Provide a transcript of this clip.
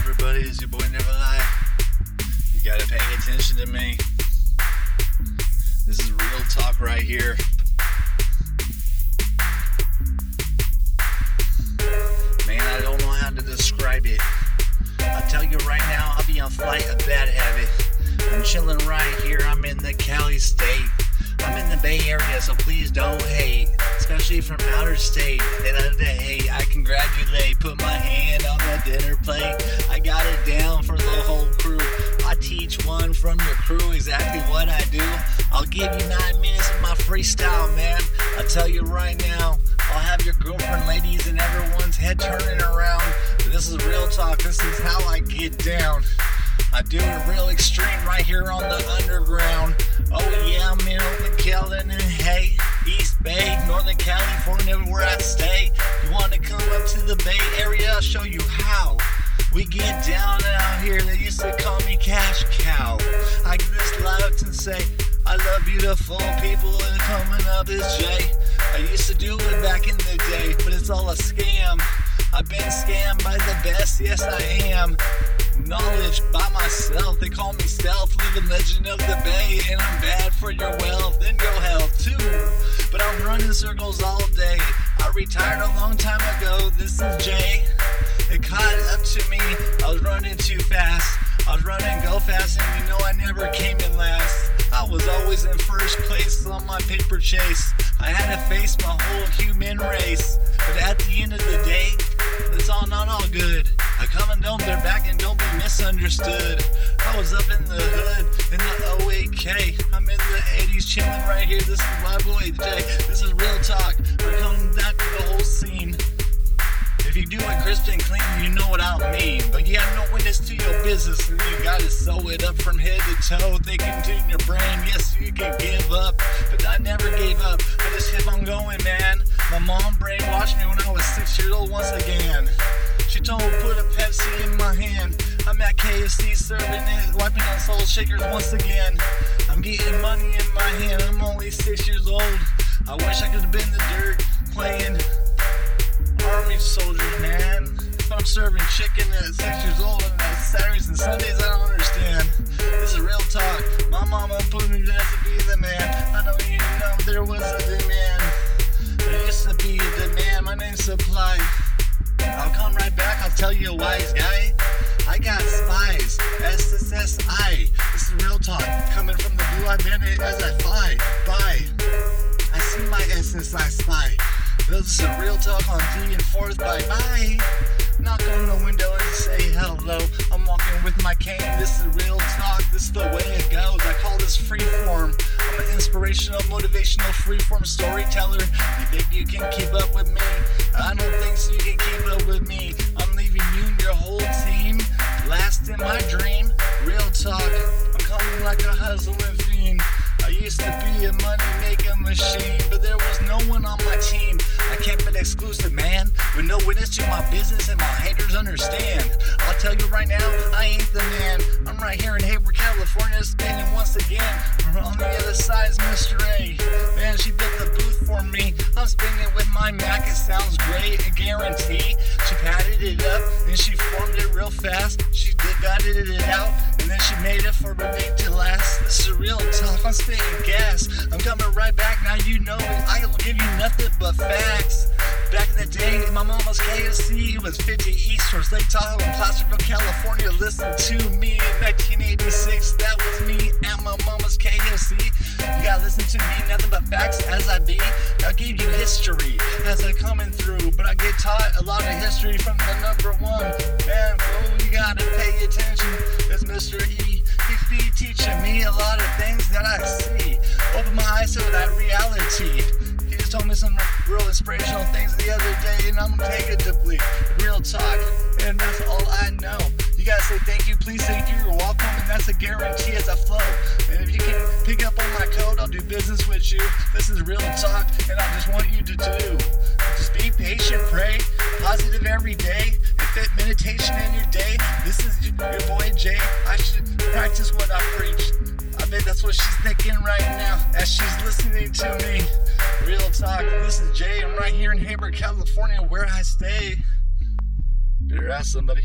everybody? It's your boy Never Lie. You gotta pay attention to me. This is real talk right here. Man, I don't know how to describe it. I'll tell you right now, I'll be on flight of bad habit. I'm chilling right here, I'm in the Cali state. I'm in the Bay Area, so please don't hate. Especially from outer state. They love to hate. I congratulate. Crew exactly what I do. I'll give you nine minutes of my freestyle, man. I'll tell you right now. I'll have your girlfriend, ladies, and everyone's head turning around. This is real talk. This is how I get down. I do it real extreme right here on the underground. Oh yeah, I'm in Oakland, and hey, East Bay, Northern California, where I stay. You want to come up to the Bay Area? I'll show you how. We get down out here. They used to call me Cash Cow. I just love to say, I love beautiful people, and coming up is Jay. I used to do it back in the day, but it's all a scam. I've been scammed by the best, yes I am. Knowledge by myself, they call me stealth, living legend of the bay, and I'm bad for your wealth and your health too. But I'm running circles all day. I retired a long time ago. This is Jay. It caught up to me. I was running too fast. I was running go fast, and you know I never came in last. I was always in first place on my paper chase. I had to face my whole human race. But at the end of the day, it's all not all good. I come and don't their back and don't be misunderstood. I was up in the hood in the 08K. I'm in the 80s chilling right here. This is my boy Jay. This is real crisp and clean, you know what I mean. But you have no witness to your business, and you gotta sew it up from head to toe. They can tune your brain, yes, you can give up. But I never gave up. I just kept on going, man. My mom brainwashed me when I was six years old once again. She told me put a Pepsi in my hand. I'm at KFC serving it, wiping on soul shakers once again. I'm getting money in my hand. I'm only six years old. I wish I could have been the dirt playing army soldiers, man. If I'm serving chicken at six years old and on Saturdays and Sundays, I don't understand. This is real talk. My mama put me to be the man. I know you know there was a demand. There used to be a demand. My name's Supply. I'll come right back. I'll tell you a wise guy. I got spies. SSSI. This is real talk. Coming from the blue, I bandit as I fly. This is real talk on D and fourth. Bye bye. Knock on the window and say hello. I'm walking with my cane. This is real talk. This is the way it goes. I call this freeform. I'm an inspirational, motivational, freeform storyteller. You think you can keep up with me? I don't think so. You can keep up with me. I'm leaving you and your whole team. Last in my dream. Real talk. I'm coming like a hustling fiend. I used to be a money making machine, but there was no one on my team. I kept it exclusive, man, with no witness to my business, and my haters understand. I'll tell you right now, I ain't the man. I'm right here in Hayward, California, spinning once again. On the other side is Mr. A. Man, she built the booth for me. I'm spinning with my Mac, it sounds great, I guarantee. She padded it up, and she formed it real fast. She did gutted it out, and then she made it for me I'm spitting gas. I'm coming right back, now you know. I will give you nothing but facts. Back in the day, my mama's KFC was 50 East towards Lake Tahoe in Placerville, California. Listen to me in 1986, that was me at my mama's KFC. You gotta listen to me, nothing but facts as I be. I'll give you history as I coming through, but I get taught a lot of history from the number one. Man, fool, you gotta pay attention. I see. Open my eyes to that reality. He just told me some real inspirational things the other day, and I'm gonna deeply. Real talk, and that's all I know. You gotta say thank you, please, thank you, you're welcome, and that's a guarantee as I flow. And if you can pick up on my code, I'll do business with you. This is real talk, and I just want you to do. Just be patient, pray, positive every day, and fit meditation in your day. This is your boy Jay. I should practice what I preach. That's what she's thinking right now as she's listening to me. Real talk. This is Jay. I'm right here in Hayward, California, where I stay. Better ask somebody.